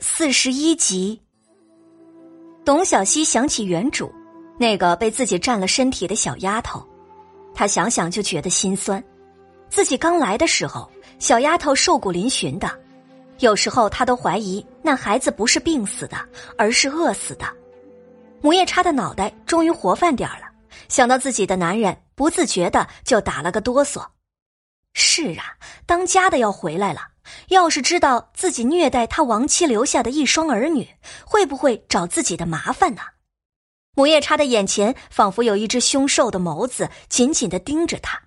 四十一集，董小希想起原主那个被自己占了身体的小丫头，她想想就觉得心酸。自己刚来的时候，小丫头瘦骨嶙峋的，有时候她都怀疑那孩子不是病死的，而是饿死的。母夜叉的脑袋终于活泛点了，想到自己的男人，不自觉的就打了个哆嗦。是啊，当家的要回来了。要是知道自己虐待他亡妻留下的一双儿女，会不会找自己的麻烦呢？母夜叉的眼前仿佛有一只凶兽的眸子紧紧的盯着他。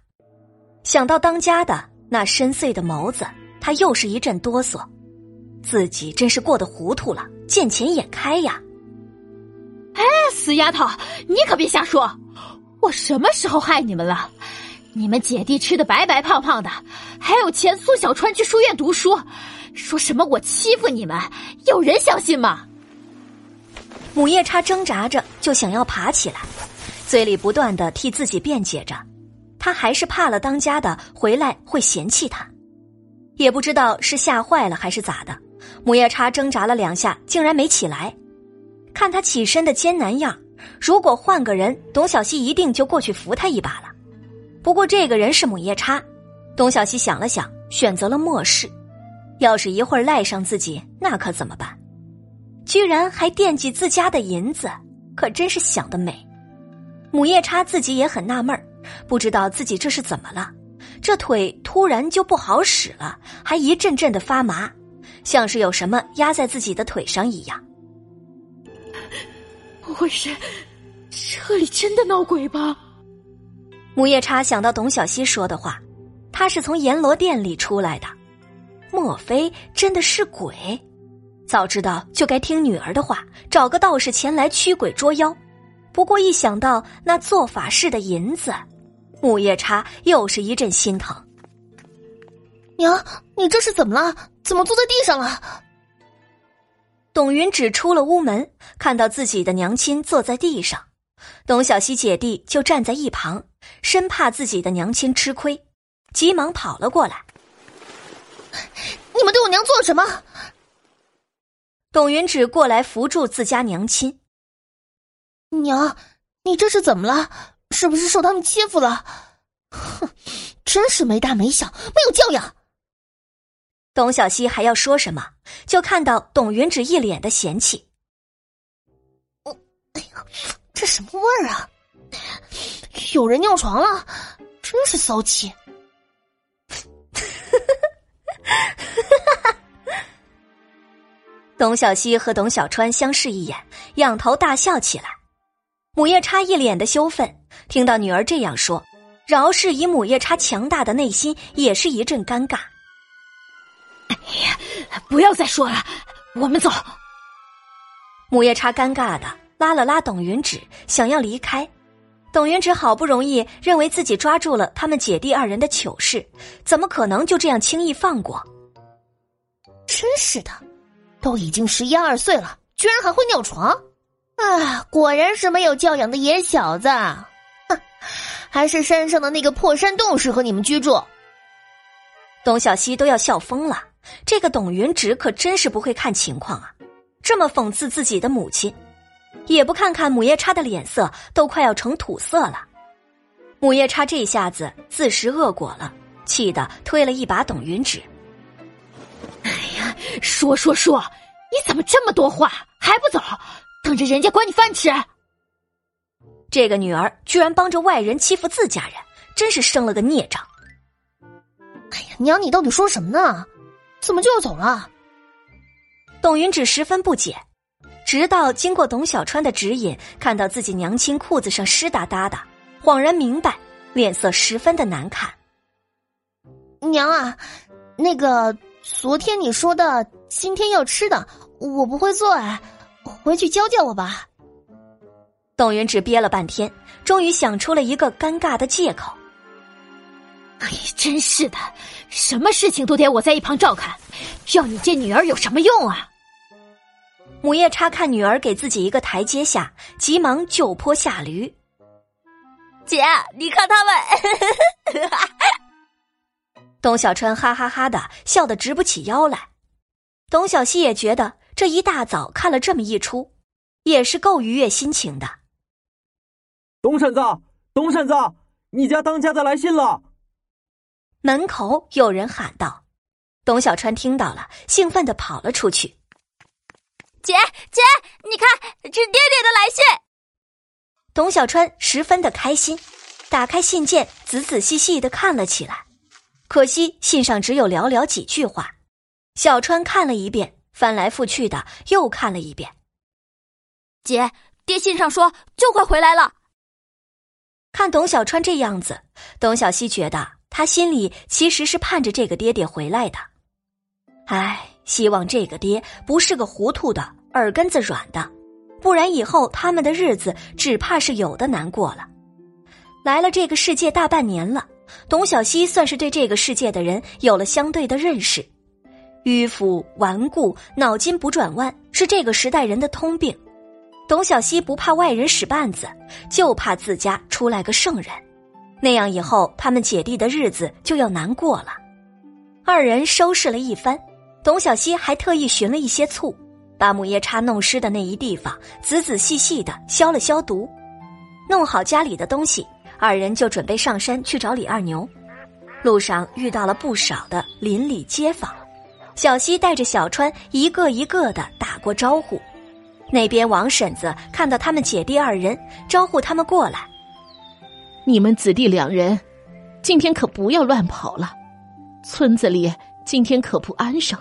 想到当家的那深邃的眸子，他又是一阵哆嗦。自己真是过得糊涂了，见钱眼开呀！哎，死丫头，你可别瞎说！我什么时候害你们了？你们姐弟吃的白白胖胖的，还有钱送小川去书院读书，说什么我欺负你们，有人相信吗？母夜叉挣扎着就想要爬起来，嘴里不断的替自己辩解着，他还是怕了当家的回来会嫌弃他，也不知道是吓坏了还是咋的。母夜叉挣扎了两下，竟然没起来。看他起身的艰难样，如果换个人，董小希一定就过去扶他一把了。不过这个人是母夜叉，董小希想了想，选择了漠视。要是一会儿赖上自己，那可怎么办？居然还惦记自家的银子，可真是想得美。母夜叉自己也很纳闷不知道自己这是怎么了，这腿突然就不好使了，还一阵阵的发麻，像是有什么压在自己的腿上一样。不会是这里真的闹鬼吧？母夜叉想到董小希说的话，他是从阎罗殿里出来的，莫非真的是鬼？早知道就该听女儿的话，找个道士前来驱鬼捉妖。不过一想到那做法事的银子，母夜叉又是一阵心疼。娘，你这是怎么了？怎么坐在地上了？董云只出了屋门，看到自己的娘亲坐在地上。董小希姐弟就站在一旁，生怕自己的娘亲吃亏，急忙跑了过来。你们对我娘做了什么？董云芷过来扶住自家娘亲。娘，你这是怎么了？是不是受他们欺负了？哼，真是没大没小，没有教养。董小希还要说什么，就看到董云芷一脸的嫌弃。哎呀！这什么味儿啊！有人尿床了，真是骚气。董小希和董小川相视一眼，仰头大笑起来。母夜叉一脸的羞愤，听到女儿这样说，饶是以母夜叉强大的内心，也是一阵尴尬。哎呀，不要再说了，我们走。母夜叉尴尬的。拉了拉董云芷，想要离开。董云芷好不容易认为自己抓住了他们姐弟二人的糗事，怎么可能就这样轻易放过？真是的，都已经十一二岁了，居然还会尿床！啊，果然是没有教养的野小子！哼，还是山上的那个破山洞适合你们居住。董小希都要笑疯了，这个董云芷可真是不会看情况啊，这么讽刺自己的母亲。也不看看母夜叉的脸色，都快要成土色了。母夜叉这下子自食恶果了，气得推了一把董云芷。哎呀，说说说，你怎么这么多话？还不走，等着人家管你饭吃？这个女儿居然帮着外人欺负自家人，真是生了个孽障。哎呀，娘，你到底说什么呢？怎么就要走了？董云芷十分不解。直到经过董小川的指引，看到自己娘亲裤子上湿哒哒的，恍然明白，脸色十分的难看。娘啊，那个昨天你说的今天要吃的，我不会做哎，回去教教我吧。董云只憋了半天，终于想出了一个尴尬的借口。哎呀，真是的，什么事情都得我在一旁照看，要你这女儿有什么用啊？母夜叉看女儿给自己一个台阶下，急忙就坡下驴。姐，你看他们。董小川哈哈哈的笑得直不起腰来。董小希也觉得这一大早看了这么一出，也是够愉悦心情的。董婶子，董婶子，你家当家的来信了！门口有人喊道。董小川听到了，兴奋的跑了出去。姐姐，你看，是爹爹的来信。董小川十分的开心，打开信件，仔仔细细的看了起来。可惜信上只有寥寥几句话。小川看了一遍，翻来覆去的又看了一遍。姐，爹信上说就快回来了。看董小川这样子，董小希觉得他心里其实是盼着这个爹爹回来的。唉，希望这个爹不是个糊涂的、耳根子软的，不然以后他们的日子只怕是有的难过了。来了这个世界大半年了，董小希算是对这个世界的人有了相对的认识。迂腐、顽固、脑筋不转弯是这个时代人的通病。董小希不怕外人使绊子，就怕自家出来个圣人，那样以后他们姐弟的日子就要难过了。二人收拾了一番。董小希还特意寻了一些醋，把母夜叉弄湿的那一地方仔仔细细的消了消毒，弄好家里的东西，二人就准备上山去找李二牛。路上遇到了不少的邻里街坊，小希带着小川一个一个的打过招呼。那边王婶子看到他们姐弟二人，招呼他们过来：“你们子弟两人，今天可不要乱跑了，村子里今天可不安生。”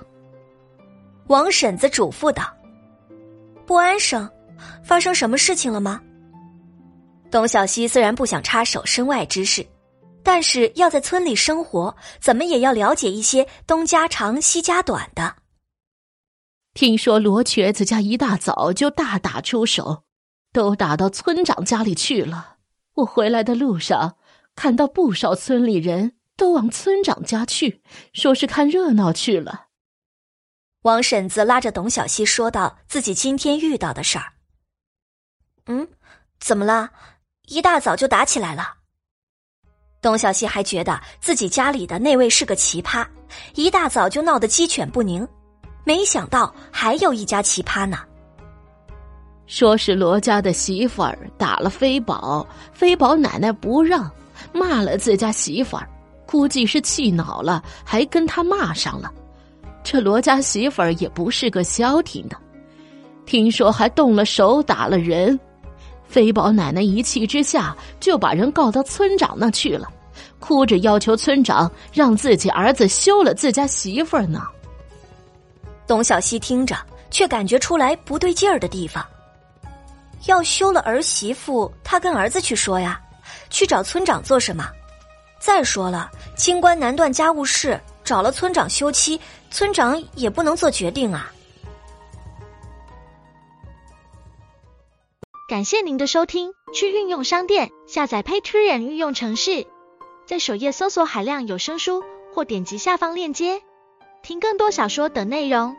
王婶子嘱咐道：“不安生，发生什么事情了吗？”董小希虽然不想插手身外之事，但是要在村里生活，怎么也要了解一些东家长西家短的。听说罗瘸子家一大早就大打出手，都打到村长家里去了。我回来的路上，看到不少村里人都往村长家去，说是看热闹去了。王婶子拉着董小希说道：“自己今天遇到的事儿。”嗯，怎么了？一大早就打起来了。董小希还觉得自己家里的那位是个奇葩，一大早就闹得鸡犬不宁。没想到还有一家奇葩呢。说是罗家的媳妇儿打了飞宝，飞宝奶奶不让，骂了自家媳妇儿，估计是气恼了，还跟他骂上了。这罗家媳妇儿也不是个消停的，听说还动了手打了人。飞宝奶奶一气之下就把人告到村长那去了，哭着要求村长让自己儿子休了自家媳妇儿呢。董小希听着，却感觉出来不对劲儿的地方。要休了儿媳妇，他跟儿子去说呀，去找村长做什么？再说了，清官难断家务事。找了村长休妻，村长也不能做决定啊。感谢您的收听，去运用商店下载 Patreon 运用城市，在首页搜索海量有声书，或点击下方链接听更多小说等内容。